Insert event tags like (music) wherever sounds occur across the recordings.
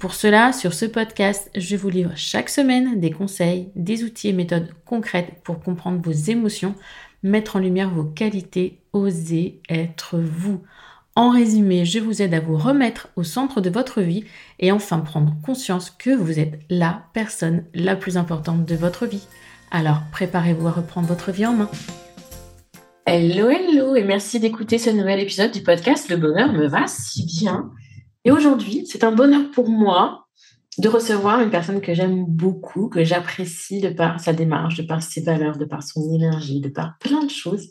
Pour cela, sur ce podcast, je vous livre chaque semaine des conseils, des outils et méthodes concrètes pour comprendre vos émotions, mettre en lumière vos qualités, oser être vous. En résumé, je vous aide à vous remettre au centre de votre vie et enfin prendre conscience que vous êtes la personne la plus importante de votre vie. Alors préparez-vous à reprendre votre vie en main. Hello, hello et merci d'écouter ce nouvel épisode du podcast Le bonheur me va si bien. Et aujourd'hui, c'est un bonheur pour moi de recevoir une personne que j'aime beaucoup, que j'apprécie de par sa démarche, de par ses valeurs, de par son énergie, de par plein de choses.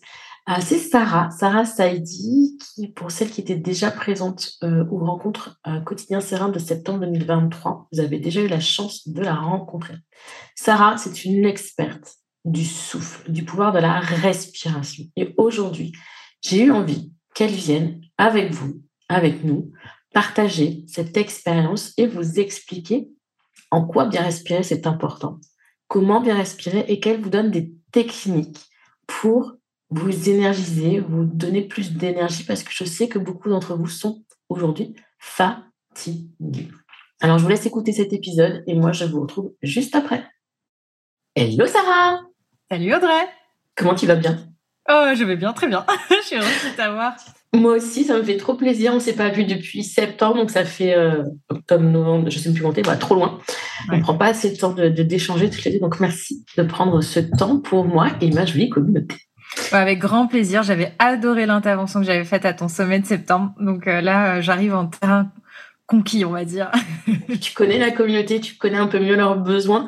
Euh, c'est Sarah, Sarah Saidi, qui, pour celles qui étaient déjà présentes euh, aux rencontres euh, quotidien serein de septembre 2023, vous avez déjà eu la chance de la rencontrer. Sarah, c'est une experte du souffle, du pouvoir de la respiration. Et aujourd'hui, j'ai eu envie qu'elle vienne avec vous, avec nous, partager cette expérience et vous expliquer en quoi bien respirer c'est important, comment bien respirer et qu'elle vous donne des techniques pour vous énergiser, vous donner plus d'énergie parce que je sais que beaucoup d'entre vous sont aujourd'hui fatigués. Alors je vous laisse écouter cet épisode et moi je vous retrouve juste après. Hello Sarah Salut Audrey Comment tu vas bien? Oh, je vais bien, très bien. (laughs) je suis heureuse de t'avoir. Moi aussi, ça me fait trop plaisir. On ne s'est pas vu depuis septembre, donc ça fait euh, octobre, novembre, je ne sais plus compter, trop loin. On ne prend pas assez de temps de, d'échanger toutes les deux. Donc merci de prendre ce temps pour moi et ma jolie communauté. avec grand plaisir. J'avais adoré l'intervention que j'avais faite à ton sommet de septembre. Donc euh, là, euh, j'arrive en terrain conquis, on va dire. (laughs) tu connais la communauté, tu connais un peu mieux leurs besoins.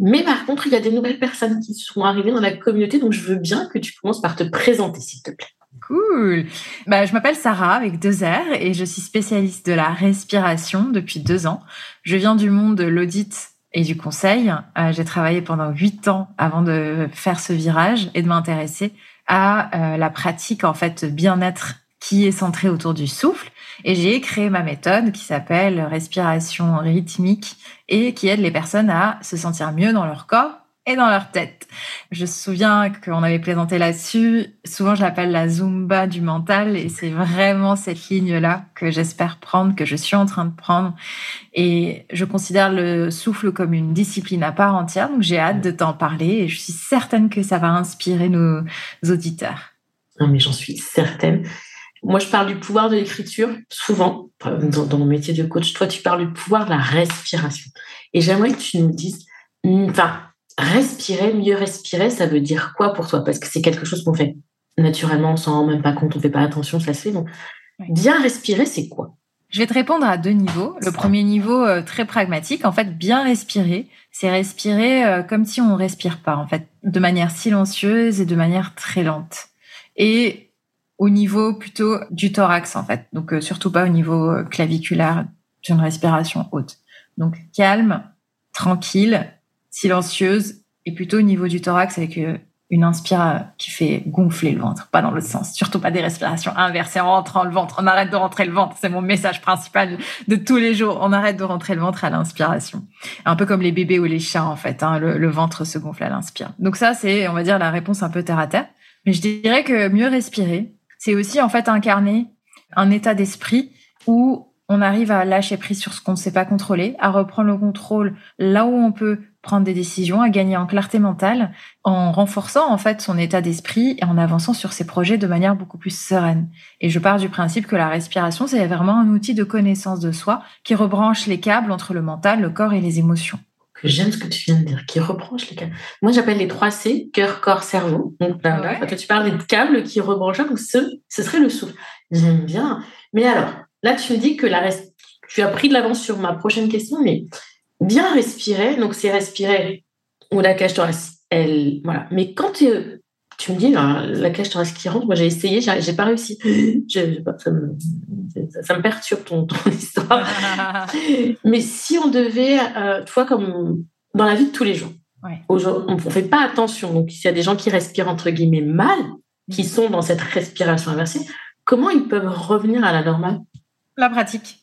Mais par contre, il y a des nouvelles personnes qui sont arrivées dans la communauté, donc je veux bien que tu commences par te présenter, s'il te plaît. Cool. Bah, je m'appelle Sarah avec deux R et je suis spécialiste de la respiration depuis deux ans. Je viens du monde de l'audit et du conseil. Euh, j'ai travaillé pendant huit ans avant de faire ce virage et de m'intéresser à euh, la pratique en fait bien-être qui est centrée autour du souffle. Et j'ai créé ma méthode qui s'appelle respiration rythmique et qui aide les personnes à se sentir mieux dans leur corps et dans leur tête. Je me souviens qu'on avait plaisanté là-dessus. Souvent, je l'appelle la Zumba du mental et c'est vraiment cette ligne-là que j'espère prendre, que je suis en train de prendre. Et je considère le souffle comme une discipline à part entière. Donc, j'ai hâte de t'en parler et je suis certaine que ça va inspirer nos auditeurs. Non, mais j'en suis certaine. Moi, je parle du pouvoir de l'écriture souvent dans, dans, mon métier de coach. Toi, tu parles du pouvoir de la respiration. Et j'aimerais que tu nous dises, enfin, respirer, mieux respirer, ça veut dire quoi pour toi? Parce que c'est quelque chose qu'on fait naturellement, sans même pas compte, on fait pas attention, ça se fait. Donc, bien respirer, c'est quoi? Je vais te répondre à deux niveaux. Le premier niveau euh, très pragmatique, en fait, bien respirer, c'est respirer euh, comme si on respire pas, en fait, de manière silencieuse et de manière très lente. Et au niveau plutôt du thorax, en fait, donc euh, surtout pas au niveau claviculaire d'une respiration haute. Donc calme, tranquille, silencieuse et plutôt au niveau du thorax avec euh, une inspire qui fait gonfler le ventre, pas dans l'autre sens. Surtout pas des respirations inversées en rentrant le ventre. On arrête de rentrer le ventre. C'est mon message principal de tous les jours. On arrête de rentrer le ventre à l'inspiration. Un peu comme les bébés ou les chats, en fait. Hein, le, ventre se gonfle à l'inspire. Donc ça, c'est, on va dire, la réponse un peu terre à terre. Mais je dirais que mieux respirer, c'est aussi, en fait, incarner un état d'esprit où on arrive à lâcher prise sur ce qu'on ne sait pas contrôler, à reprendre le contrôle là où on peut prendre des décisions, à gagner en clarté mentale, en renforçant en fait son état d'esprit et en avançant sur ses projets de manière beaucoup plus sereine. Et je pars du principe que la respiration, c'est vraiment un outil de connaissance de soi qui rebranche les câbles entre le mental, le corps et les émotions. J'aime ce que tu viens de dire, qui rebranche les câbles. Moi, j'appelle les 3 C, cœur, corps, cerveau. Donc là, tu parles des câbles qui rebranchent, donc ce, ce serait le souffle. J'aime bien. Mais alors, là, tu me dis que la tu as pris de l'avance sur ma prochaine question, mais bien respirer, donc c'est respirer ou la cage thoracique, elle, voilà. Mais quand tu, tu me dis la, cage thoracique qui rentre, moi j'ai essayé, j'ai pas réussi. (gasps) ça, me, perturbe ton, ton (laughs) histoire. (laughs) mais si on devait, euh, toi, comme dans la vie de tous les jours, on ne fait pas attention. Donc, s'il y a des gens qui respirent entre guillemets mal, qui mm. sont dans cette respiration inversée, comment ils peuvent revenir à la normale? La pratique.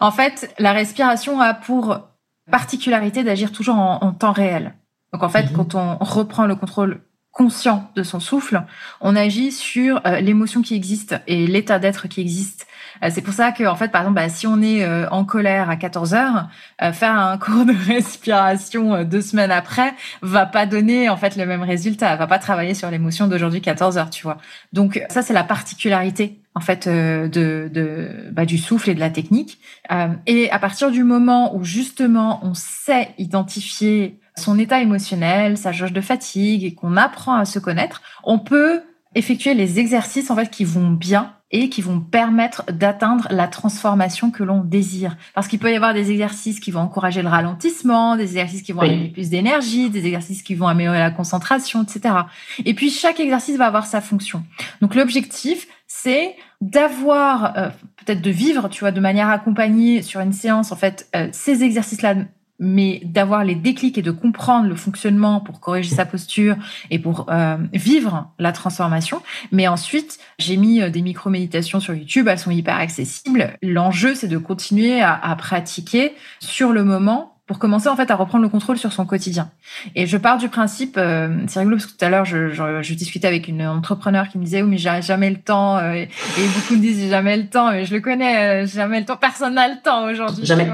En fait, la respiration a pour particularité d'agir toujours en, temps réel. Donc en fait, mm-hmm. quand on reprend le contrôle conscient de son souffle, on agit sur euh, l'émotion qui existe et l'état d'être qui existe. Euh, c'est pour ça que, en fait, par exemple, bah, si on est euh, en colère à 14 heures, faire un (laughs) cours de respiration deux semaines après va pas donner en fait le même résultat, va pas travailler sur l'émotion d'aujourd'hui 14 heures, tu vois. Donc ça, c'est la particularité en fait de, de bah, du souffle et de la technique. et à partir du moment où justement on sait identifier son état émotionnel, sa jauge de fatigue et qu'on apprend à se connaître, on peut effectuer les exercices en fait qui vont bien et qui vont permettre d'atteindre la transformation que l'on désire. Parce qu'il peut y avoir des exercices qui vont encourager le ralentissement, des exercices qui vont amener plus d'énergie, des exercices qui vont améliorer la concentration, etc. Et puis chaque exercice va avoir sa fonction. Donc l'objectif, c'est d'avoir euh, peut-être de vivre, tu vois, de manière accompagnée sur une séance en fait euh, ces exercices-là mais d'avoir les déclics et de comprendre le fonctionnement pour corriger sa posture et pour euh, vivre la transformation. Mais ensuite, j'ai mis euh, des micro-méditations sur YouTube, elles sont hyper accessibles. L'enjeu, c'est de continuer à, à, pratiquer sur le moment pour commencer en fait à reprendre le contrôle sur son quotidien. Et je pars du principe, euh, c'est rigolo parce que tout à l'heure je, je, je, discutais avec une entrepreneur qui me disait oui mais j'ai jamais le temps et, beaucoup me disent j'ai jamais le temps mais je le connais jamais le temps personne n'a le temps aujourd'hui. Jamais.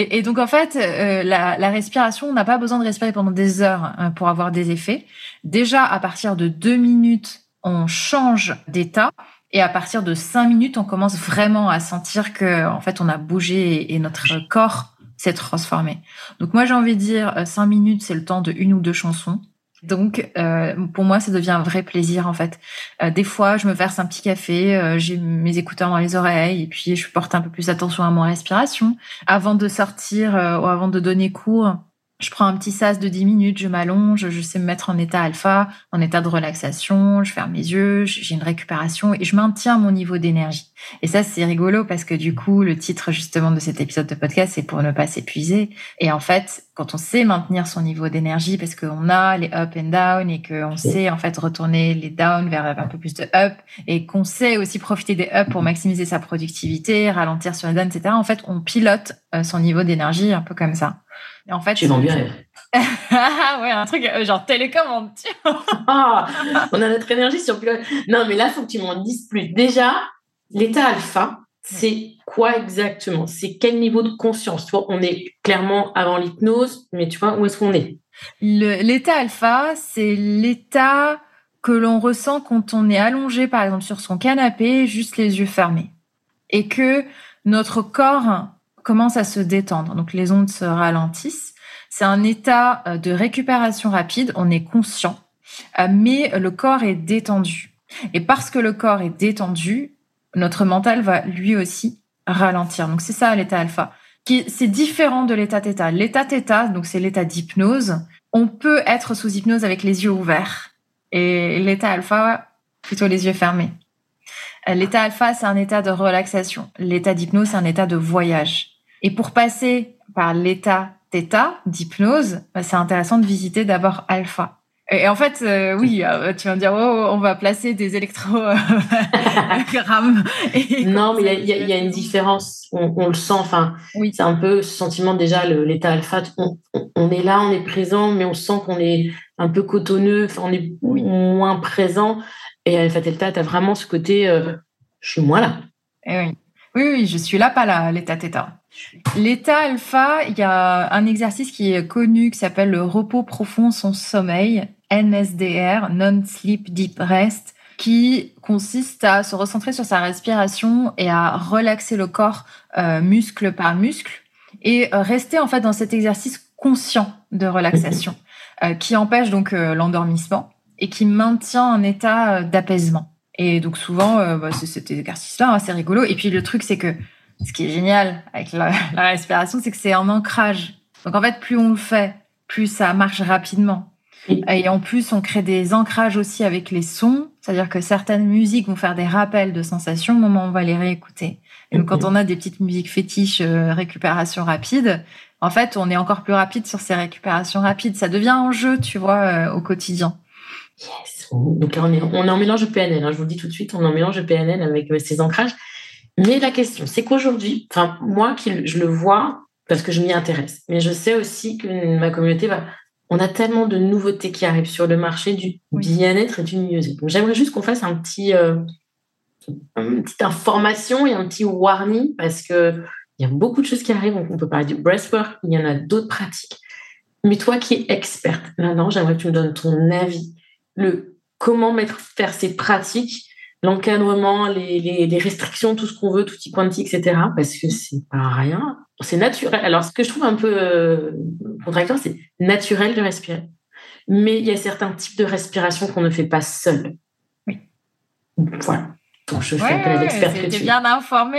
Et, et, donc en fait, euh, la, la, respiration, on n'a pas besoin de respirer pendant des heures hein, pour avoir des effets. Déjà, à partir de deux minutes, on change d'état. Et à partir de cinq minutes, on commence vraiment à sentir que, en fait, on a bougé et notre corps s'est transformé. Donc moi, j'ai envie de dire, euh, cinq minutes, c'est le temps de une ou deux chansons. Donc, euh, pour moi, ça devient un vrai plaisir en fait. Euh, des fois, je me verse un petit café, euh, j'ai mes écouteurs dans les oreilles et puis je porte un peu plus attention à mon respiration. Avant de sortir ou avant de donner cours, je prends un petit sas de 10 minutes, je m'allonge, je sais me mettre en état alpha, en état de relaxation, je ferme mes yeux, j'ai une récupération et je maintiens mon niveau d'énergie. Et ça, c'est rigolo parce que du coup, le titre justement de cet épisode de podcast, c'est pour ne pas s'épuiser. Et en fait, quand on sait maintenir son niveau d'énergie, parce qu'on a les up and down et qu'on sait en fait retourner les down vers un peu plus de up et qu'on sait aussi profiter des up pour maximiser sa productivité, ralentir sur les down, etc. En fait, on pilote euh, son niveau d'énergie un peu comme ça. Et en fait, tu vends bien. ouais, un truc euh, genre télécommande. (laughs) ah, on a notre énergie sur Non, mais là, il faut que tu m'en dises plus. Déjà, l'état alpha, c'est quoi exactement? C'est quel niveau de conscience? Tu vois, On est clairement avant l'hypnose, mais tu vois, où est-ce qu'on est, L'état alpha, c'est l'état que l'on ressent quand on est allongé, par exemple, sur son canapé, juste les yeux fermés. Et que notre corps commence à se détendre. Donc les ondes se ralentissent. C'est un état euh, de récupération rapide. On est conscient, euh, mais le corps est détendu. Et parce que le corps est détendu, notre mental va lui aussi ralentir. Donc c'est ça l'état alpha. C'est différent de l'état θ. L'état θ, donc c'est l'état d'hypnose. On peut être sous hypnose avec les yeux ouverts. Et l'état alpha, plutôt les yeux fermés. Euh, l'état alpha, c'est un état de relaxation. L'état d'hypnose, c'est un état de voyage. Et pour passer par l'état θ d'hypnose, bah, c'est intéressant de visiter d'abord alpha. Et en fait, euh, oui, euh, tu vas me dire, oh, on va placer des électrogrammes. (laughs) non, mais il y, a, une différence. On, le sent. Enfin, oui. c'est un peu ce sentiment déjà l'état alpha. On, est là, on est présent, mais on sent qu'on est un peu cotonneux. on est moins présent. Et alpha delta, tu as vraiment ce côté, euh, je suis moi là. Et eh oui. Oui, oui, je suis là, pas là, l'état θ. L'état alpha, il y a un exercice qui est connu qui s'appelle le repos profond sans sommeil, NSDR, Non-Sleep Deep Rest, qui consiste à se recentrer sur sa respiration et à relaxer le corps euh, muscle par muscle et euh, rester en fait dans cet exercice conscient de relaxation euh, qui empêche donc l'endormissement et qui maintient un état d'apaisement. Et donc souvent, euh, bah, c'est cet exercice-là, hein, c'est rigolo. Et puis le truc, c'est que ce qui est génial avec la, (laughs) la respiration, c'est que c'est en ancrage. Donc en fait, plus on le fait, plus ça marche rapidement. Et en plus, on crée des ancrages aussi avec les sons. C'est-à-dire que certaines musiques vont faire des rappels de sensations au moment où on va les réécouter. Et donc, quand on a des petites musiques fétiches, euh, récupération rapide, en fait, on est encore plus rapide sur ces récupérations rapides. Ça devient un jeu, tu vois, euh, au quotidien. Yes. Donc là, on est, on est en mélange de PNL. Hein. Je vous le dis tout de suite, on est en mélange de PNL avec euh, ces ancrages. Mais la question, c'est qu'aujourd'hui, enfin, moi, qui, je le vois parce que je m'y intéresse, mais je sais aussi que ma communauté va on a tellement de nouveautés qui arrivent sur le marché du bien-être et du mieux-être. j'aimerais juste qu'on fasse un petit, euh, une petite information et un petit warning parce que il y a beaucoup de choses qui arrivent. On peut parler du breathwork, il y en a d'autres pratiques. Mais toi qui es experte, maintenant, j'aimerais que tu me donnes ton avis. Le comment mettre faire ces pratiques, l'encadrement, les, les, restrictions, tout ce qu'on veut, tout y quanti, etc. Parce que c'est pas rien c'est naturel. Alors, ce que je trouve un peu euh, contradictoire, c'est naturel de respirer. Mais il y a certains types de respiration qu'on ne fait pas seul. Oui. Voilà je fais bien informé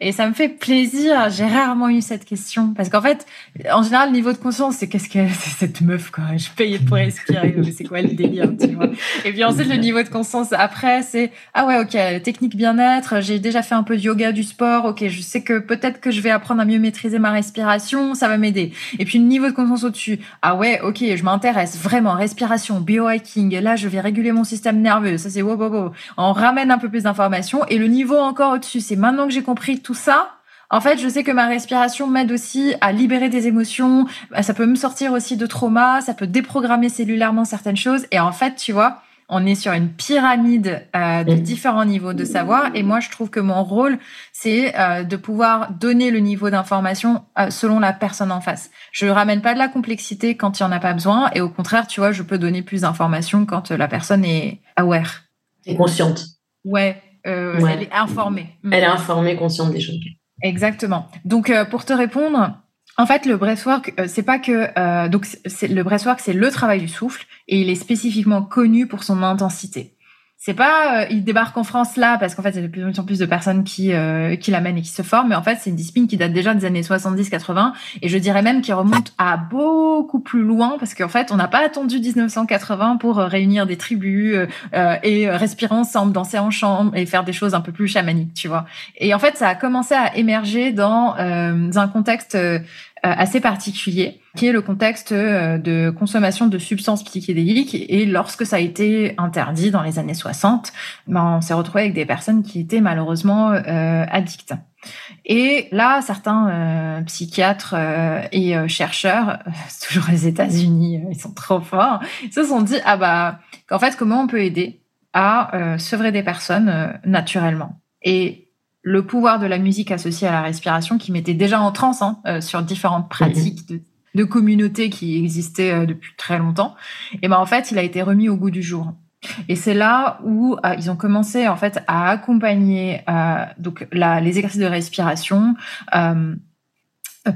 et, et, ça me fait plaisir. J'ai rarement eu cette question parce qu'en fait, en général, le niveau de conscience, c'est qu'est-ce que (laughs) c'est cette meuf quoi? Je paye pour respirer, c'est quoi le délire, tu vois? Et puis ensuite, le niveau de conscience après, c'est ah ouais, ok, technique bien-être. J'ai déjà fait un peu de yoga, du sport. Ok, je sais que peut-être que je vais apprendre à mieux maîtriser ma respiration, ça va m'aider. Et puis le niveau de conscience au-dessus, ah ouais, ok, je m'intéresse vraiment respiration, biohacking. Là, je vais réguler mon système nerveux. Ça c'est wow, wow, wow. On ramène un peu plus d'informations. Et le niveau encore au-dessus, c'est maintenant que j'ai compris tout ça, en fait, je sais que ma respiration m'aide aussi à libérer des émotions. Bah, ça peut me sortir aussi de trauma, ça peut déprogrammer cellulairement certaines choses. Et en fait, tu vois, on est sur une pyramide euh, de différents niveaux de savoir. Et moi, je trouve que mon rôle, c'est euh, de pouvoir donner le niveau d'information euh, selon la personne en face. Je ramène pas de la complexité quand il y en a pas besoin. Et au contraire, tu vois, je peux donner plus d'informations quand la personne est aware. Et consciente. Ouais, euh, elle est informée. Elle est informée, consciente des choses. Exactement. Donc, euh, pour te répondre, en fait, le breathwork, euh, c'est pas que donc c'est le breathwork, c'est le travail du souffle et il est spécifiquement connu pour son intensité c'est pas euh, il débarque en France là parce qu'en fait il y a de plus en plus de personnes qui euh, qui l'amènent et qui se forment mais en fait c'est une discipline qui date déjà des années 70 80 et je dirais même qui remonte à beaucoup plus loin parce qu'en fait on n'a pas attendu 1980 pour euh, réunir des tribus euh, et respirer ensemble danser en chambre et faire des choses un peu plus chamaniques tu vois. Et en fait ça a commencé à émerger dans un contexte euh, assez particulier, qui est le contexte euh, de consommation de substances psychédéliques. Et lorsque ça a été interdit dans les années 60, ben, on s'est retrouvé avec des personnes qui étaient malheureusement euh, addictes. Et là, certains psychiatres et chercheurs, (laughs) toujours les États-Unis, ils sont trop forts, se sont dit ah bah qu'en fait comment on peut aider à sevrer des personnes naturellement? Et le pouvoir de la musique associée à la respiration qui mettait déjà en transe hein, euh, sur différentes pratiques de, de communautés qui existaient euh, depuis très longtemps. Et ben en fait, il a été remis au goût du jour. Et c'est là où euh, ils ont commencé en fait à accompagner donc la, les exercices de respiration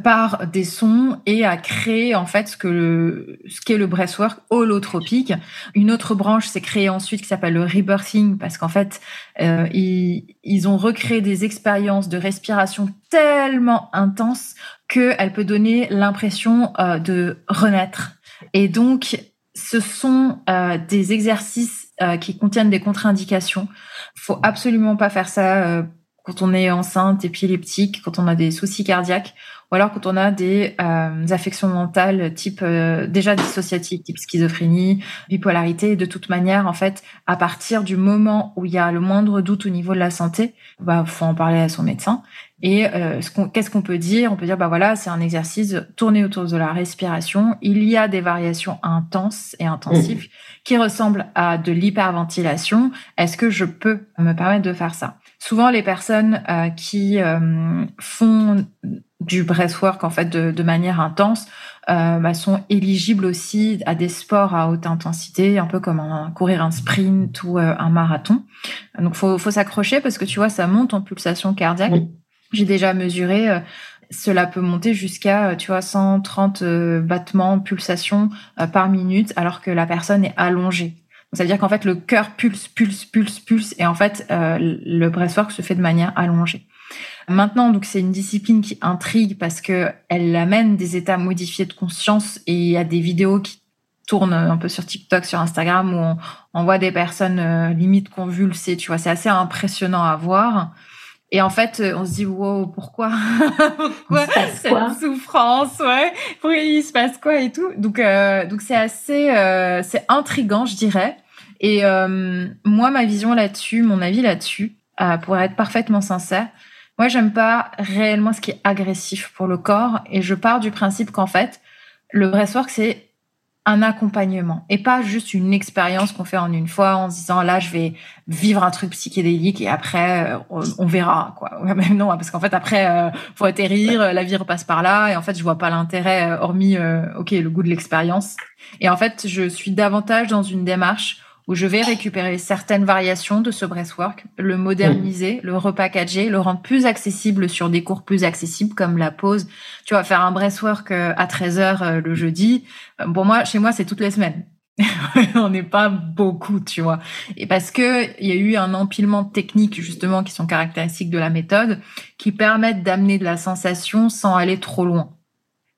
par des sons et à créer en fait ce que le, ce qu'est le breathwork holotropique. Une autre branche s'est créée ensuite qui s'appelle le rebirthing parce qu'en fait euh, ils, ils ont recréé des expériences de respiration tellement intenses qu'elle peut donner l'impression euh, de renaître. Et donc ce sont euh, des exercices euh, qui contiennent des contre-indications. Faut absolument pas faire ça euh, quand on est enceinte, épileptique, quand on a des soucis cardiaques ou alors quand on a des euh, affections mentales type euh, déjà dissociatives, type schizophrénie, bipolarité, de toute manière, en fait, à partir du moment où il y a le moindre doute au niveau de la santé, bah faut en parler à son médecin. Et euh, qu'est-ce qu'on peut dire? On peut dire bah voilà, c'est un exercice tourné autour de la respiration. Il y a des variations intenses et intensives mmh. qui ressemblent à de l'hyperventilation. Est-ce que je peux me permettre de faire ça? Souvent, les personnes euh, qui euh, font du breathwork en fait de, de manière intense euh, bah, sont éligibles aussi à des sports à haute intensité, un peu comme un, courir un sprint ou euh, un marathon. Donc faut faut s'accrocher parce que tu vois ça monte en pulsation cardiaque. J'ai déjà mesuré. Euh, cela peut monter jusqu'à, tu vois, 130 battements, pulsations par minute, alors que la personne est allongée. C'est-à-dire qu'en fait, le cœur pulse, pulse, pulse, pulse, et en fait, euh, le breathwork se fait de manière allongée. Maintenant, donc c'est une discipline qui intrigue parce que elle amène des états modifiés de conscience et il y a des vidéos qui tournent un peu sur TikTok, sur Instagram où on, voit des personnes euh, limite convulsées. Tu vois, c'est assez impressionnant à voir. Et en fait, on se dit wow, pourquoi, (laughs) pourquoi cette souffrance, ouais, pourquoi il se passe quoi et tout? Donc, euh, donc c'est assez, euh, c'est intrigant, je dirais. Et euh, moi, ma vision là-dessus, mon avis là-dessus, euh, pour être parfaitement sincère, moi, j'aime pas réellement ce qui est agressif pour le corps, et je pars du principe qu'en fait, le breathwork, c'est un accompagnement et pas juste une expérience qu'on fait en une fois en se disant là je vais vivre un truc psychédélique et après euh, on, verra quoi. (laughs) Même non parce qu'en fait après euh, faut atterrir la vie repasse par là et en fait je vois pas l'intérêt euh, hormis ok le goût de l'expérience. Et en fait je suis davantage dans une démarche où je vais récupérer certaines variations de ce breathwork, le moderniser, le repackager, le rendre plus accessible sur des cours plus accessibles comme la pause. Tu vas faire un breathwork euh, à 13h euh, le jeudi. Euh, pour moi, chez moi, c'est toutes les semaines. (laughs) on n'est pas beaucoup, tu vois. Et parce que il y a eu un empilement de techniques justement qui sont caractéristiques de la méthode, qui permettent d'amener de la sensation sans aller trop loin.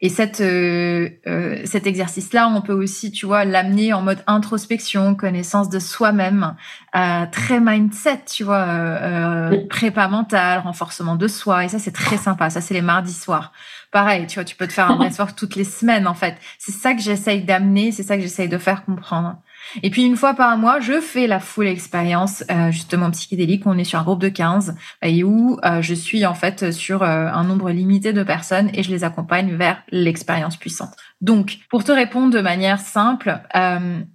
Et cette, euh, euh, cet exercice-là, on peut aussi, tu vois, l'amener en mode introspection, connaissance de soi-même, euh, très mindset, tu vois, euh, prépa mentale, renforcement de soi. Et ça, c'est très sympa. Ça, c'est les mardis soirs. Pareil, tu vois, tu peux te faire un (laughs) brainstorm toutes les semaines, en fait. C'est ça que j'essaye d'amener, c'est ça que j'essaye de faire comprendre. Et puis une fois par mois, je fais la full expérience euh, justement psychédélique. On est sur un groupe de 15 et où euh, je suis en fait sur euh, un nombre limité de personnes et je les accompagne vers l'expérience puissante. Donc, pour te répondre de manière simple,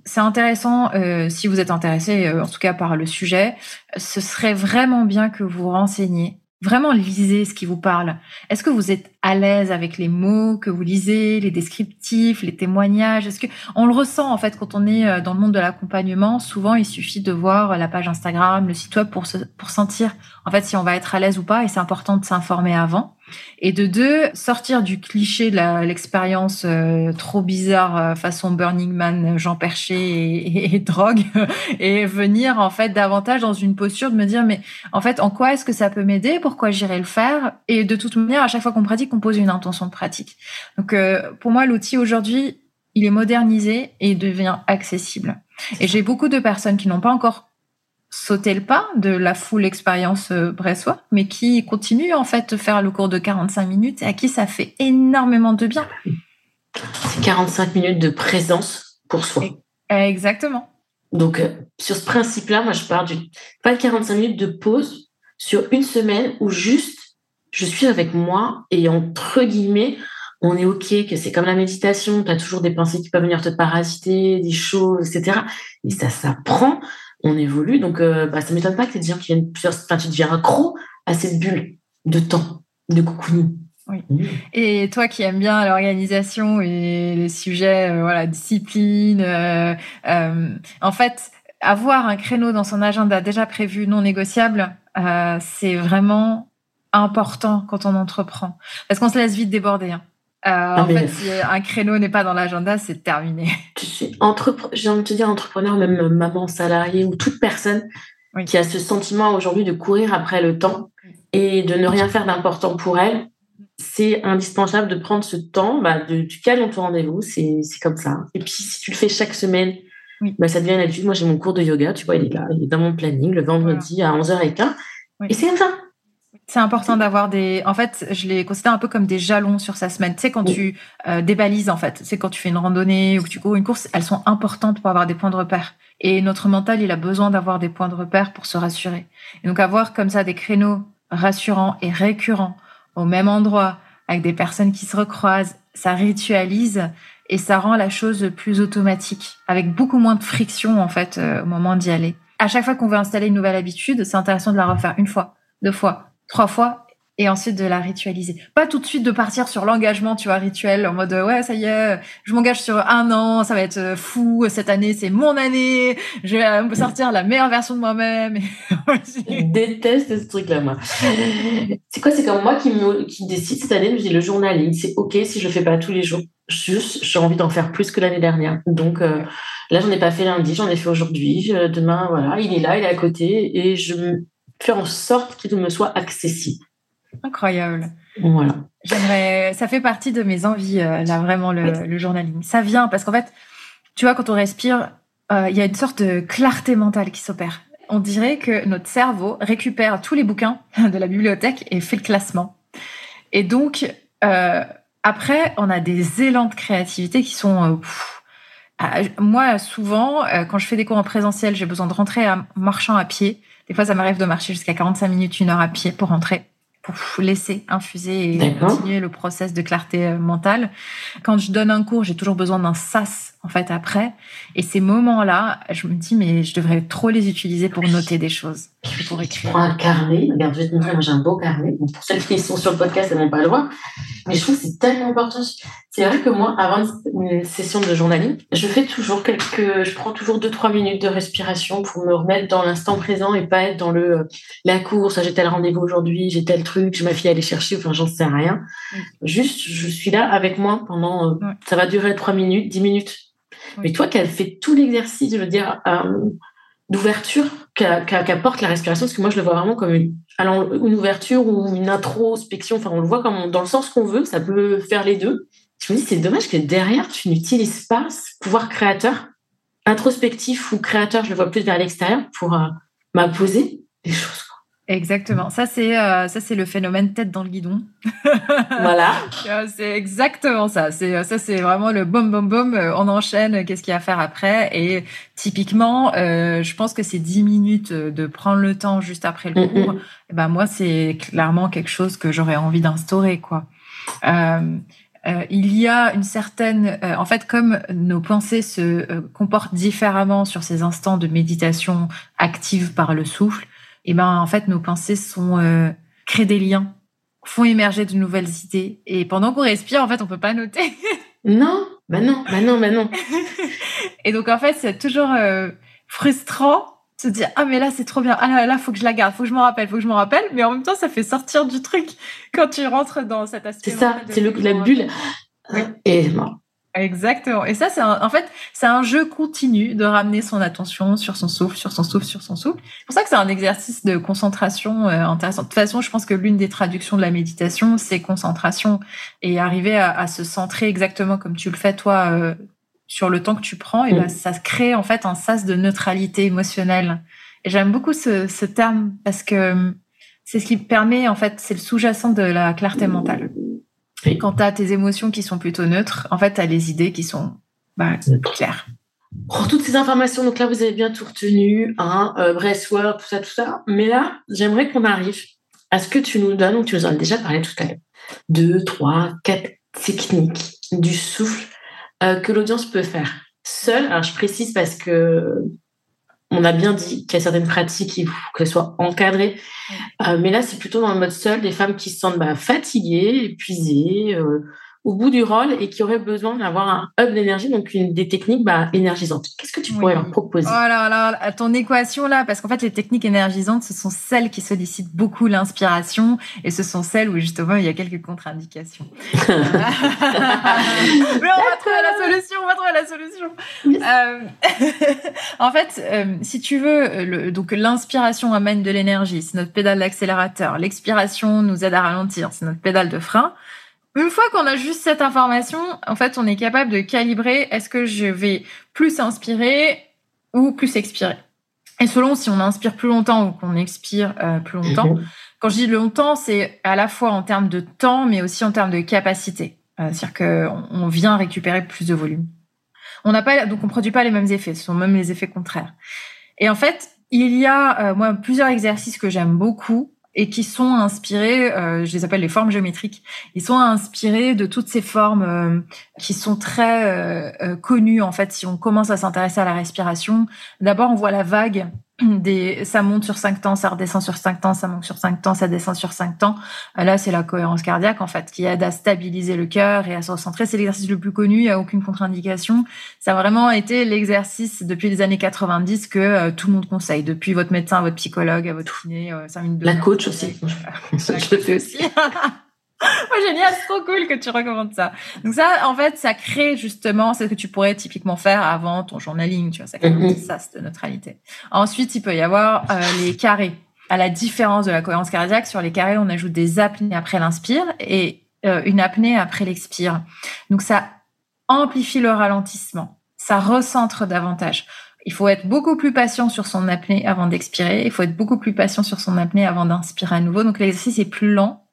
c'est intéressant si vous êtes intéressé, en tout cas par le sujet, ce serait vraiment bien que vous renseigniez Vraiment, lisez ce qui vous parle. Est-ce que vous êtes à l'aise avec les mots que vous lisez, les descriptifs, les témoignages? Est-ce que on le ressent en fait quand on est euh, dans le monde de l'accompagnement Souvent, il suffit de voir la page Instagram, le site web pour se, pour sentir en fait si on va être à l'aise ou pas. Et c'est important de s'informer avant. Et de deux, sortir du cliché de l'expérience euh, trop bizarre euh, façon Burning Man, Jean Perché et, et, drogue, (laughs) et venir en fait davantage dans une posture de me dire mais en fait en quoi est-ce que ça peut m'aider, pourquoi j'irai le faire, et de toute manière à chaque fois qu'on pratique, on pose une intention de pratique. Donc euh, pour moi l'outil aujourd'hui il est modernisé et il devient accessible. Et j'ai beaucoup de personnes qui n'ont pas encore sauter le pas de la full expérience euh, Bressois, mais qui continue en fait de faire le cours de 45 minutes et à qui ça fait énormément de bien. C'est 45 minutes de présence pour soi. Exactement. Donc, euh, sur ce principe-là, moi, je pars du pas de 45 minutes de pause sur une semaine où juste je suis avec moi et entre guillemets, on est OK, que c'est comme la méditation, tu as toujours des pensées qui peuvent venir te parasiter, des choses, etc. Et ça ça prend on évolue. Donc, euh, bah, ça ne m'étonne pas que tu des gens qui viennent plusieurs. Enfin, tu deviens accro à cette bulle de temps, de cocooning. Oui. Mmh. Et toi qui aimes bien l'organisation et les sujets, euh, voilà, discipline, euh, en fait, avoir un créneau dans son agenda déjà prévu, non négociable, c'est vraiment important quand on entreprend. Parce qu'on se laisse vite déborder. Hein. Euh, ah, en fait, si un créneau n'est pas dans l'agenda, c'est terminé. J'ai envie de te dire entrepreneur, même maman salariée ou toute personne qui a ce sentiment aujourd'hui de courir après le temps et de ne rien faire d'important pour elle. C'est indispensable de prendre ce temps, bah, de, tu ton rendez-vous, c'est comme ça. Et puis, si tu le fais chaque semaine, bah, ça devient une habitude. Moi, j'ai mon cours de yoga, tu vois, il est là, il est dans mon planning le vendredi à 11h15. Et c'est comme ça. C'est important d'avoir des. En fait, je les considère un peu comme des jalons sur sa semaine. Tu sais, quand tu euh, débalises, en fait, c'est quand tu fais une randonnée ou que tu cours une course, elles sont importantes pour avoir des points de repère. Et notre mental, il a besoin d'avoir des points de repère pour se rassurer. Et donc, avoir comme ça des créneaux rassurants et récurrents au même endroit, avec des personnes qui se recroisent, ça ritualise et ça rend la chose plus automatique, avec beaucoup moins de friction, en fait, euh, au moment d'y aller. À chaque fois qu'on veut installer une nouvelle habitude, c'est intéressant de la refaire une fois, deux fois, trois fois et ensuite de la ritualiser. Pas tout de suite de partir sur l'engagement, tu vois, rituel, en mode ouais, ça y est, je m'engage sur un an, ça va être euh, fou, cette année c'est mon année, je vais euh, sortir la meilleure version de moi-même. (laughs) je déteste ce truc-là, moi. c'est quoi, c'est comme moi qui, me, qui décide cette année, je dis le journaling, c'est ok si je le fais pas tous les jours, juste j'ai envie d'en faire plus que l'année dernière. Donc, euh, Là, j'en ai pas fait lundi, j'en ai fait aujourd'hui. Demain, voilà, il est là, il est à côté, et je fais en sorte qu'il me soit accessible. Incroyable. Voilà. J'aimerais, ça fait partie de mes envies, euh, là, vraiment, le, le, journaling. Ça vient parce qu'en fait, tu vois, quand on respire, euh, il y a une sorte de clarté mentale qui s'opère. On dirait que notre cerveau récupère tous les bouquins (laughs) de la bibliothèque et fait le classement. Et donc, euh, après, on a des élans de créativité qui sont... Ah, moi, souvent, quand je fais des cours en présentiel, j'ai besoin de rentrer en marchant à pied. Des fois, ça m'arrive de marcher jusqu'à 45 minutes, une heure à pied pour rentrer pour laisser infuser et continuer le process de clarté euh, mentale. Quand je donne un cours, j'ai toujours besoin d'un sas en fait après. Et ces moments-là, je me dis mais je devrais trop les utiliser pour noter des choses, pour écrire. Prends un carnet. Regarde, je vais te montrer. Moi, j'ai un beau carnet. pour celles qui sont sur le podcast, elles n'ont pas le voir. Mais je trouve que c'est tellement important. C'est vrai que moi, avant une session de journaling, je fais toujours quelques, je prends toujours deux, trois minutes de respiration pour me remettre dans l'instant présent et pas être dans le, la course, j'ai tel rendez-vous aujourd'hui, j'ai tel truc, je ma fille aller chercher, enfin, j'en sais rien. Juste, je suis là avec moi pendant, euh, ça va durer trois minutes, dix minutes. Mais toi, qu'elle fait tout l'exercice, je veux dire, euh, d'ouverture qu'apporte la respiration, parce que moi, je le vois vraiment comme une, alors, une ouverture ou une introspection. Enfin, on le voit comme dans le sens qu'on veut, ça peut faire les deux. Je me dis, c'est dommage que derrière, tu n'utilises pas ce pouvoir créateur, introspectif ou créateur, je le vois plus vers l'extérieur, pour euh, m'imposer des choses. Exactement. Ça c'est euh, ça c'est le phénomène tête dans le guidon. (laughs) Voilà. c'est exactement ça. C'est ça c'est vraiment le boum boum boum. On enchaîne. Qu'est-ce qu'il y a à faire après Et typiquement, euh, je pense que c'est dix minutes de prendre le temps juste après le cours. Et eh ben moi c'est clairement quelque chose que j'aurais envie d'instaurer quoi. Euh, euh, il y a une certaine, euh, en fait, comme nos pensées se euh, comportent différemment sur ces instants de méditation active par le souffle, et eh ben en fait nos pensées sont euh, créent des liens, font émerger de nouvelles idées et pendant qu'on respire en fait on peut pas noter. (laughs) non, bah non, bah non, bah non. et donc en fait c'est toujours euh, frustrant de se dire ah mais là c'est trop bien ah là, là faut que je la garde faut que je m'en rappelle faut que je m'en rappelle mais en même temps ça fait sortir du truc quand tu rentres dans cet aspect. C'est ça, c'est la bulle. Et bon, Exactement. Et ça, c'est en fait, c'est un jeu continu de ramener son attention sur son souffle, sur son souffle, sur son souffle. C'est pour ça que c'est un exercice de concentration euh, intéressant. De toute façon, je pense que l'une des traductions de la méditation, c'est concentration et arriver à, à, se centrer exactement comme tu le fais toi euh, sur le temps que tu prends. Et ben, ça crée en fait un sas de neutralité émotionnelle. Et j'aime beaucoup ce, ce terme parce que c'est ce qui permet en fait, c'est le sous-jacent de la clarté mentale. Et quand tu as tes émotions qui sont plutôt neutres, en fait, tu as les idées qui sont bah, claires. Pour toutes ces informations, donc là, vous avez bien tout retenu, hein, euh, tout ça, tout ça. Mais là, j'aimerais qu'on arrive à ce que tu nous donnes, tu nous en as déjà parlé tout à l'heure, deux, trois, quatre techniques du souffle euh, que l'audience peut faire seule. Alors, je précise parce que on a bien dit qu'il y a certaines pratiques, il faut qu'elles soient encadrées. Euh, mais là, c'est plutôt dans le mode seul, des femmes qui se sentent bah, fatiguées, épuisées, euh, au bout du rôle et qui auraient besoin d'avoir un hub d'énergie, donc une, des techniques bah, énergisantes. Qu'est-ce que tu pourrais leur proposer? Oh là là, ton équation là, parce qu'en fait, les techniques énergisations, ce sont celles qui sollicitent beaucoup l'inspiration et ce sont celles où justement il y a quelques contre-indications. (laughs) (laughs) Mais on va trouver la solution, on va trouver la solution. Euh, (laughs) en fait, euh, si tu veux, le, donc l'inspiration amène de l'énergie, c'est notre pédale d'accélérateur. L'expiration nous aide à ralentir, c'est notre pédale de frein. Une fois qu'on a juste cette information, en fait, on est capable de calibrer est-ce que je vais plus inspirer ou plus expirer. Et selon si on inspire plus longtemps ou qu'on expire euh, plus longtemps. Mhm. Quand je dis longtemps, c'est à la fois en termes de temps, mais aussi en termes de capacité. Euh, c'est-à-dire qu'on on vient récupérer plus de volume. On n'a pas, donc on produit pas les mêmes effets. Ce sont même les effets contraires. Et en fait, il y a euh, moi plusieurs exercices que j'aime beaucoup et qui sont inspirés, euh, je les appelle les formes géométriques, ils sont inspirés de toutes ces formes euh, qui sont très euh, euh, connues en fait si on commence à s'intéresser à la respiration. D'abord, on voit la vague des, ça monte sur cinq temps, ça redescend sur cinq temps, ça monte sur cinq temps, ça descend sur cinq temps. Euh, là, c'est la cohérence cardiaque, en fait, qui aide à stabiliser le cœur et à se recentrer. C'est l'exercice le plus connu, il n'y a aucune contre-indication. Ça a vraiment été l'exercice depuis les années 90 que euh, tout le monde conseille, depuis votre médecin, votre psychologue, à votre kiné, euh, (laughs) La coach aussi. je le fais aussi. (laughs) (laughs) oh, génial, c'est trop cool que tu recommandes ça. Donc ça, en fait, ça crée justement ce que tu pourrais typiquement faire avant ton journaling, tu vois, ça crée petit sas de neutralité. Ensuite, il peut y avoir euh, les carrés. À la différence de la cohérence cardiaque, sur les carrés, on ajoute des apnées après l'inspire et euh, une apnée après l'expire. Donc ça amplifie le ralentissement, ça recentre davantage. Il faut être beaucoup plus patient sur son apnée avant d'expirer. Il faut être beaucoup plus patient sur son apnée avant d'inspirer à nouveau. Donc l'exercice est plus lent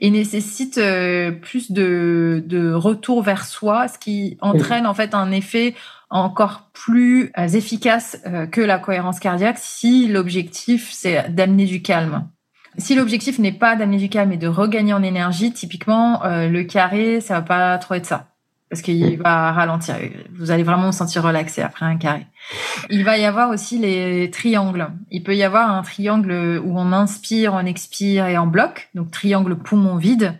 et nécessite euh, plus de, de retour vers soi, ce qui entraîne en fait un effet encore plus euh, efficace euh, que la cohérence cardiaque si l'objectif c'est d'amener du calme. Si l'objectif n'est pas d'amener du calme et de regagner en énergie, typiquement le carré, ça va pas trop être ça parce qu'il va ralentir. Vous allez vraiment vous sentir relaxé après un carré. Il va y avoir aussi les triangles. Il peut y avoir un triangle où on inspire, on expire et on bloque, donc triangle poumon vide.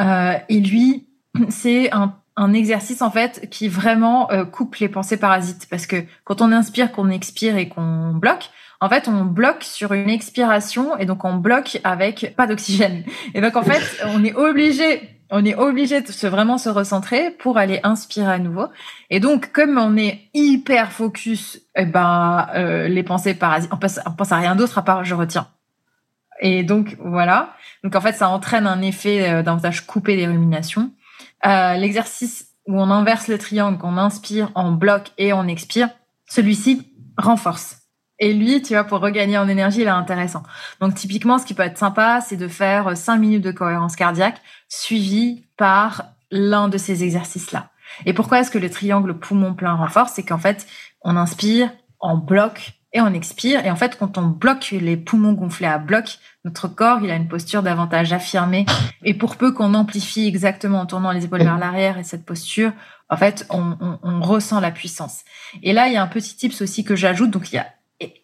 Euh, et lui, (clears throat) c'est un, un, exercice en fait qui vraiment euh, coupe les pensées parasites, parce que quand on inspire, qu'on expire et qu'on bloque, en fait, on bloque sur une expiration et donc on bloque avec pas d'oxygène. Et donc en fait, on est obligé on est obligé de se vraiment se recentrer pour aller inspirer à nouveau. Et donc, comme on est hyper focus, eh ben, euh, les pensées parasites, on pense, on pense à rien d'autre à part je retiens. Et donc, voilà. Donc, en fait, ça entraîne un effet euh, davantage coupé des ruminations. Euh, L'exercice où on inverse le triangle, qu'on inspire, on bloque et on expire, celui-ci renforce. Et lui, tu vois, pour regagner en énergie, il est intéressant. Donc, typiquement, ce qui peut être sympa, c'est de faire 5 minutes de cohérence cardiaque suivi par l'un de ces exercices-là. Et pourquoi est-ce que le triangle poumon plein renforce? C'est qu'en fait, on inspire, on bloque et on expire. Et en fait, quand on bloque les poumons gonflés à bloc, notre corps, il a une posture davantage affirmée. Et pour peu qu'on amplifie exactement en tournant les épaules vers l'arrière et cette posture, en fait, on, on, on, ressent la puissance. Et là, il y a un petit tips aussi que j'ajoute. Donc, il y a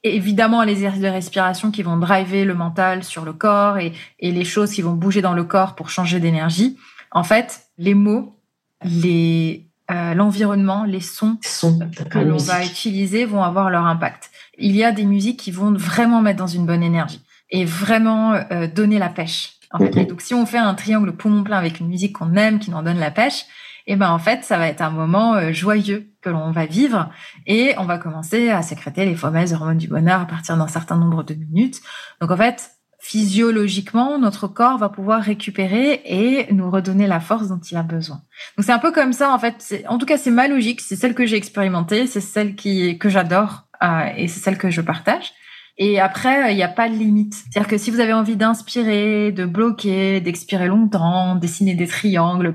évidemment les exercices de respiration qui vont driver le mental sur le corps et, et les choses qui vont bouger dans le corps pour changer d'énergie. En fait, les mots, les euh, l'environnement, les sons, que l'on va utiliser vont avoir leur impact. Il y a des musiques qui vont vraiment mettre dans une bonne énergie et vraiment euh, donner la pêche. En fait. donc, si on fait un triangle poumon plein avec une musique qu'on aime, qui nous donne la pêche, et eh ben en fait, ça va être un moment euh, joyeux que l'on va vivre et on va commencer à sécréter les fameuses hormones du bonheur à partir d'un certain nombre de minutes. Donc en fait, physiologiquement, notre corps va pouvoir récupérer et nous redonner la force dont il a besoin. Donc c'est un peu comme ça en fait. En tout cas, c'est ma logique, c'est celle que j'ai expérimentée, c'est celle qui que j'adore euh, et c'est celle que je partage. Et après, il n'y a pas de limite. C'est-à-dire que si vous avez envie d'inspirer, de bloquer, d'expirer longtemps, dessiner des triangles,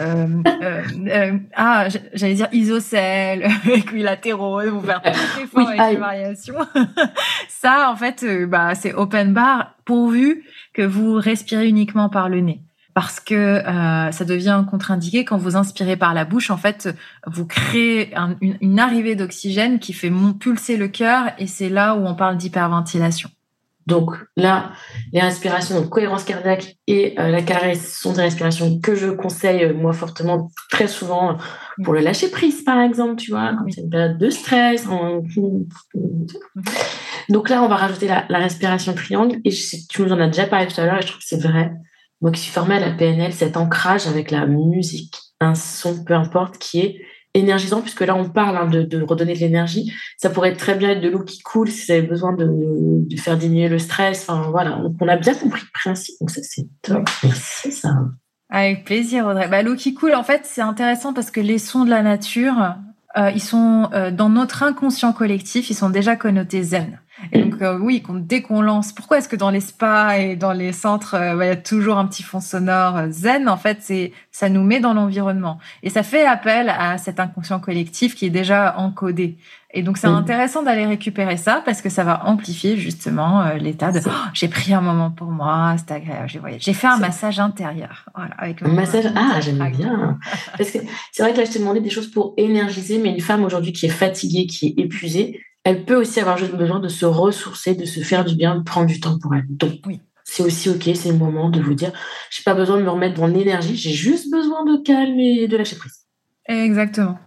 euh, euh, euh, ah, j'allais dire isocèle, (laughs) équilatéraux, vous faire toutes les formes avec les variations. (laughs) Ça, en fait, euh, bah, c'est open bar pourvu que vous respirez uniquement par le nez parce que euh, ça devient contre-indiqué quand vous inspirez par la bouche. En fait, vous créez une, arrivée d'oxygène qui fait pulser le cœur et c'est là où on parle d'hyperventilation. Donc là, les respirations, donc cohérence cardiaque et euh, la caresse sont des respirations que je conseille euh, moi fortement très souvent pour le lâcher prise par exemple, tu vois, quand c'est une période de stress. Donc là, on va rajouter la, respiration triangle et tu nous en as déjà parlé tout à l'heure et je trouve que c'est vrai moi qui suis formée à la PNL, cet ancrage avec la musique, un son, peu importe, qui est énergisant, puisque là, on parle hein, de, redonner de l'énergie. Ça pourrait très bien être de l'eau qui coule si vous avez besoin de, faire diminuer le stress. Enfin, voilà. on a bien compris le principe. Donc, ça, c'est top. Merci, ça. Avec plaisir, Audrey. Bah, l'eau qui coule, en fait, c'est intéressant parce que les sons de la nature, euh, ils sont euh, dans notre inconscient collectif, ils sont déjà connotés zen. Et donc euh, oui, dès qu'on lance, pourquoi est-ce que dans les spas et dans les centres, bah, il y a toujours un petit fond sonore zen En fait, c'est ça nous met dans l'environnement et ça fait appel à cet inconscient collectif qui est déjà encodé. Et donc c'est intéressant d'aller récupérer ça parce que ça va amplifier justement l'état de oh, j'ai pris un moment pour moi, c'est agréable, j'ai fait un massage intérieur. Voilà, avec un massage, ah j'aime bien. parce que c'est vrai que là je t'ai demandé des choses pour énergiser, mais une femme aujourd'hui qui est fatiguée, qui est épuisée, elle peut aussi avoir juste besoin de se ressourcer, de se faire du bien, de prendre du temps pour elle. Donc, oui. c'est aussi OK, c'est le moment de vous dire, j'ai pas besoin de me remettre dans l'énergie, j'ai juste besoin de calme et de lâcher prise. Exactement.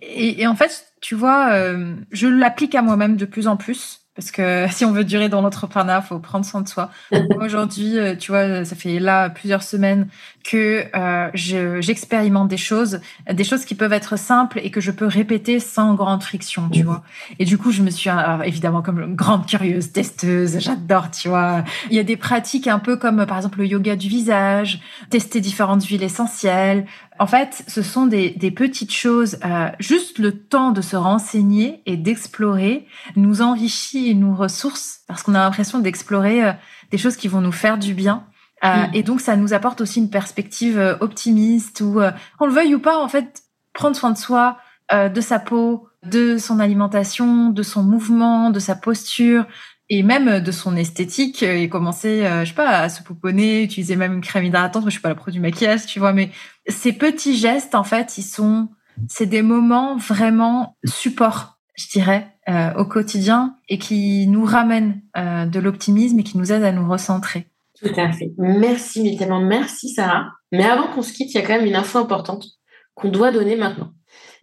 Et, en fait, tu vois, euh, je l'applique à moi-même de plus en plus. Parce que (laughs) si on veut durer dans l'entrepreneuriat, faut prendre soin de soi. (laughs) Aujourd'hui, euh, tu vois, ça fait là plusieurs semaines que euh, j'expérimente des choses, des choses qui peuvent être simples et que je peux répéter sans grande friction, tu vois. Et du coup, je me suis évidemment comme une grande curieuse, testeuse, j'adore, tu vois. Il y a des pratiques un peu comme par exemple le yoga du visage, tester différentes huiles essentielles, en fait, ce sont des, petites choses, euh, juste le temps de se renseigner et d'explorer nous enrichit et nous ressource parce qu'on a l'impression d'explorer euh, des choses qui vont nous faire du bien. Euh, mm. Et donc, ça nous apporte aussi une perspective optimiste ou, qu'on le veuille ou pas, en fait, prendre soin de soi, de sa peau, de son alimentation, de son mouvement, de sa posture, et même de son esthétique et commencer, je sais pas, à se pouponner, utiliser même une crème hydratante. Je suis pas la pro du maquillage, tu vois, mais ces petits gestes, en fait, ils sont, c'est des moments vraiment support, je dirais, euh, au quotidien et qui nous ramènent euh, de l'optimisme et qui nous aident à nous recentrer. Tout à fait. Merci, mais tellement merci, Sarah. Mais avant qu'on se quitte, il y a quand même une info importante qu'on doit donner maintenant.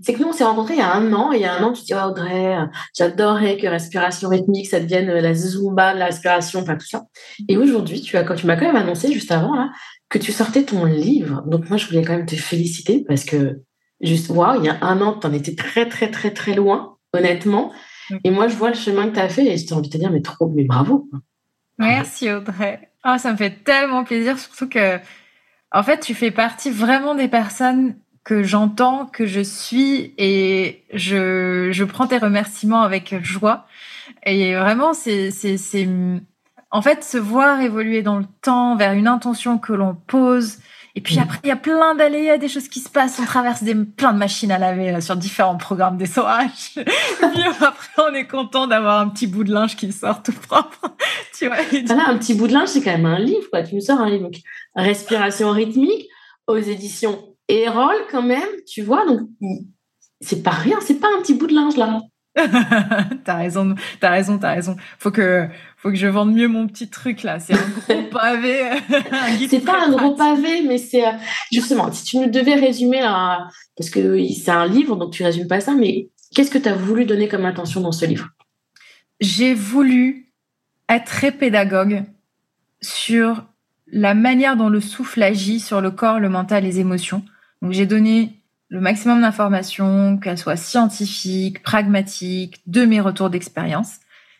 C'est que nous, on s'est rencontrés il y a un an, et il y a un an, tu dis, oh, Audrey, j'adorerais que respiration rythmique, ça devienne la zumba, la respiration, enfin tout ça. Et aujourd'hui, tu as, tu m'as quand même annoncé juste avant, là, que tu sortais ton livre. Donc moi, je voulais quand même te féliciter parce que juste, waouh, il y a un an, tu en étais très, très, très, très loin, honnêtement. Mm. Et moi, je vois le chemin que tu as fait et j'ai envie de te dire, mais trop, mais bravo. Merci Audrey. Oh, ça me fait tellement plaisir, surtout que, en fait, tu fais partie vraiment des personnes que j'entends, que je suis et je, je prends tes remerciements avec joie. Et vraiment, c'est, c'est, c'est, en fait, se voir évoluer dans le temps vers une intention que l'on pose. Et puis mm. après, il y a plein d'allées, il y a des choses qui se passent. On traverse des, plein de machines à laver euh, sur différents programmes des SOH. (laughs) et puis après, on est content d'avoir un petit bout de linge qui sort tout propre. (laughs) tu vois. Voilà, un petit bout de linge, c'est quand même un livre, quoi. Tu me sors un livre. Respiration rythmique aux éditions Erol, quand même, tu vois. Donc, c'est pas rien, c'est pas un petit bout de linge, là. (laughs) t'as raison, t'as raison, t'as raison. Faut que, faut que je vende mieux mon petit truc là. C'est un (laughs) gros pavé. c'est pas un gros pavé, mais c'est euh, justement, si tu me devais résumer là, parce que c'est un livre, donc tu résumes pas ça, mais qu'est-ce que tu as voulu donner comme intention dans ce livre? J'ai voulu être très pédagogue sur la manière dont le souffle agit sur le corps, le mental, les émotions. Donc j'ai donné le maximum d'informations, qu'elles soient scientifiques, pragmatiques, de mes retours d'expérience.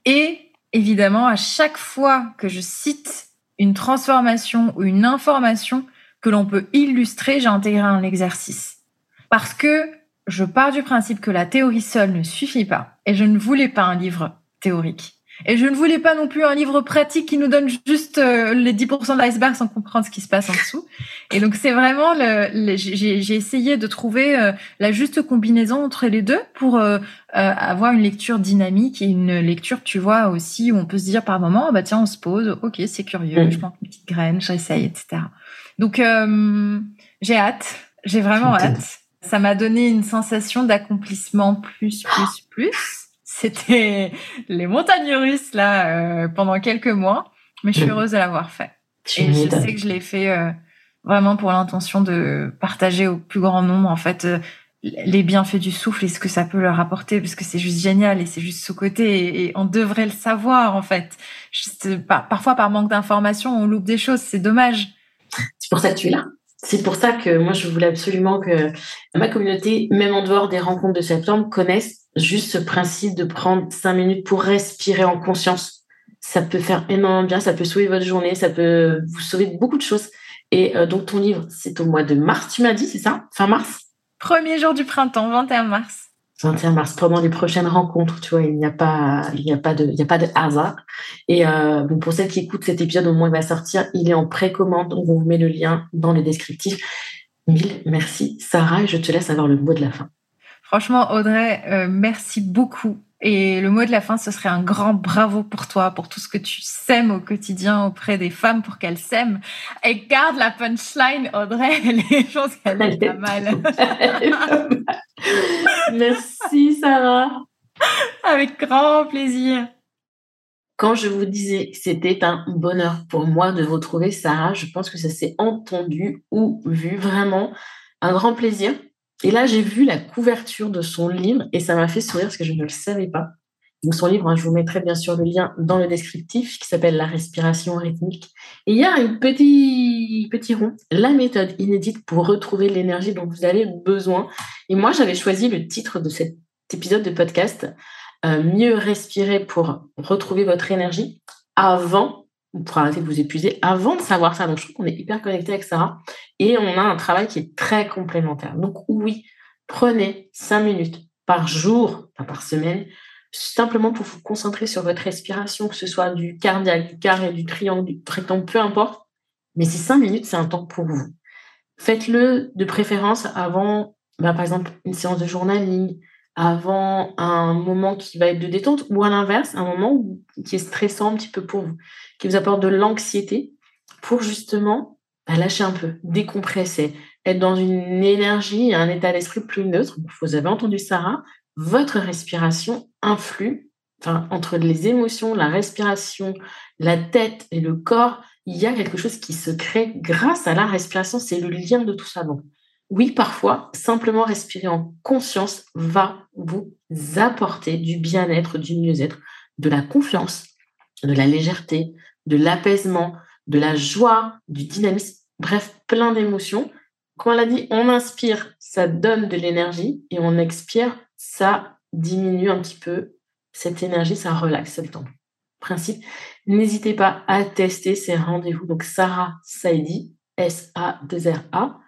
Et évidemment, à chaque fois que je cite une transformation ou une information que l'on peut illustrer, j'ai intégré un exercice. Parce que je pars du principe que la théorie seule ne suffit pas. Et je ne voulais pas un livre théorique. Et je ne voulais pas non plus un livre pratique qui nous donne juste euh, les 10% de l'iceberg sans comprendre ce qui se passe en dessous. Et donc c'est vraiment le, j'ai essayé de trouver euh, la juste combinaison entre les deux pour euh, avoir une lecture dynamique et une lecture, tu vois, aussi où on peut se dire par moment, bah tiens, on se pose, ok, c'est curieux, mm. je plante une petite graine, j'essaye, etc. Donc j'ai hâte, j'ai vraiment hâte. Ça m'a donné une sensation d'accomplissement plus, plus, plus c'était les montagnes russes là euh, pendant quelques mois, mais je suis heureuse de l'avoir fait. Et je sais que je l'ai fait euh, vraiment pour l'intention de partager au plus grand nombre en fait euh, les bienfaits du souffle et ce que ça peut leur apporter parce que c'est juste génial et c'est juste sous côté et, on devrait le savoir en fait. Juste, parfois par manque d'information on loupe des choses, c'est dommage. C'est pour ça que tu es là. C'est pour ça que moi, je voulais absolument que ma communauté, même en dehors des rencontres de septembre, connaisse juste ce principe de prendre cinq minutes pour respirer en conscience. Ça peut faire énormément bien, ça peut sauver votre journée, ça peut vous sauver beaucoup de choses. Et euh, donc, ton livre, c'est au mois de mars, tu m'as dit, c'est ça? Fin mars? Premier jour du printemps, 21 mars. 21 mars, pendant les prochaines rencontres, tu vois, il n'y a pas, il n'y a pas de, il n'y a pas de hasard. Et euh, pour celles qui écoutent cet épisode, au moins il va sortir, il est en précommande, donc on vous met le lien dans le descriptif. Mille merci, Sarah, et je te laisse avoir le mot de la fin. Franchement, Audrey, euh, merci beaucoup. Et le mot de la fin, ce serait un grand bravo pour toi, pour tout ce que tu sèmes au quotidien auprès des femmes pour qu'elles s'aiment. Et garde la punchline, Audrey, (laughs) les choses qu'elle est pas mal. (laughs) Merci, Sarah. Avec grand plaisir. Quand je vous disais que c'était un bonheur pour moi de vous trouver, Sarah, je pense que ça s'est entendu ou vu vraiment un grand plaisir. Et là, j'ai vu la couverture de son livre et ça m'a fait sourire parce que je ne le savais pas. Donc son livre, hein, je vous mettrai bien sûr le lien dans le descriptif, qui s'appelle La respiration rythmique. Et il y a un petit, petit rond, la méthode inédite pour retrouver l'énergie dont vous avez besoin. Et moi, j'avais choisi le titre de cet épisode de podcast, euh, Mieux respirer pour retrouver votre énergie avant pour arrêter de vous épuiser avant de savoir ça. Donc, je trouve qu'on est hyper connecté avec Sarah et on a un travail qui est très complémentaire. Donc, oui, prenez cinq minutes par jour, par semaine, simplement pour vous concentrer sur votre respiration, que ce soit du cardiaque, du carré, du triangle, du rectangle, peu importe. Mais ces cinq minutes, c'est un temps pour vous. Faites-le de préférence avant, bah, par exemple, une séance de journaling, avant un moment qui va être de détente ou à l'inverse, un moment qui est stressant un petit peu pour vous, qui vous apporte de l'anxiété pour justement bah, lâcher un peu, décompresser, être dans une énergie un état d'esprit plus neutre. Vous avez entendu Sarah, votre respiration influe entre les émotions, la respiration, la tête et le corps. Il y a quelque chose qui se crée grâce à la respiration. C'est le lien de tout ça. Donc, oui, parfois, simplement respirer en conscience va vous apporter du bien-être, du mieux-être, de la confiance, de la légèreté, de l'apaisement, de la joie, du dynamisme, bref, plein d'émotions. Comme on l'a dit, on inspire, ça donne de l'énergie et on expire, ça diminue un petit peu cette énergie, ça relaxe, le temps. Principe, n'hésitez pas à tester ces rendez-vous. Donc, Sarah Saidi, S-A-2-R-A,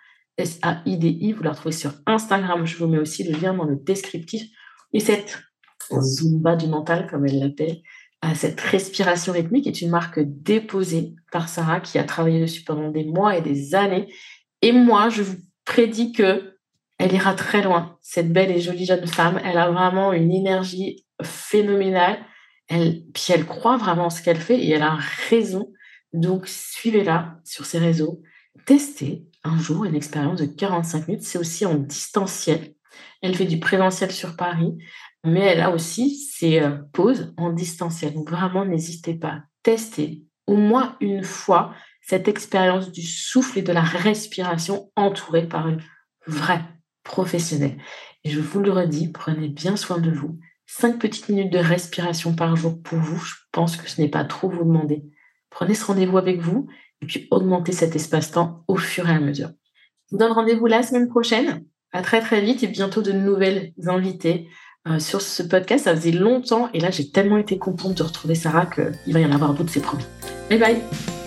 S-A-I-D-I, vous la retrouvez sur Instagram. Je vous mets aussi le lien dans le descriptif. Et cette Zumba du mental, comme elle l'appelle, cette respiration rythmique est une marque déposée par Sarah qui a travaillé dessus pendant des mois et des années. Et moi, je vous prédis que elle ira très loin. Cette belle et jolie jeune femme, elle a vraiment une énergie phénoménale. Elle, puis elle croit vraiment en ce qu'elle fait et elle a raison. Donc suivez-la sur ses réseaux. Testez un jour une expérience de 45 minutes. C'est aussi en distanciel. Elle fait du présentiel sur Paris mais elle a aussi ses euh, pauses en distanciel. Donc vraiment, n'hésitez pas, testez au moins une fois cette expérience du souffle et de la respiration entourée par une vraie professionnelle. Et je vous le redis, prenez bien soin de vous. Cinq petites minutes de respiration par jour pour vous, je pense que ce n'est pas trop vous demander. Prenez ce rendez-vous avec vous et puis augmentez cet espace-temps au fur et à mesure. Je vous donne rendez-vous la semaine prochaine. À très très vite et bientôt de nouvelles invités euh, sur ce podcast. Ça faisait longtemps et là, j'ai tellement été contente de retrouver Sarah qu'il va y en avoir d'autres, c'est promis. Bye bye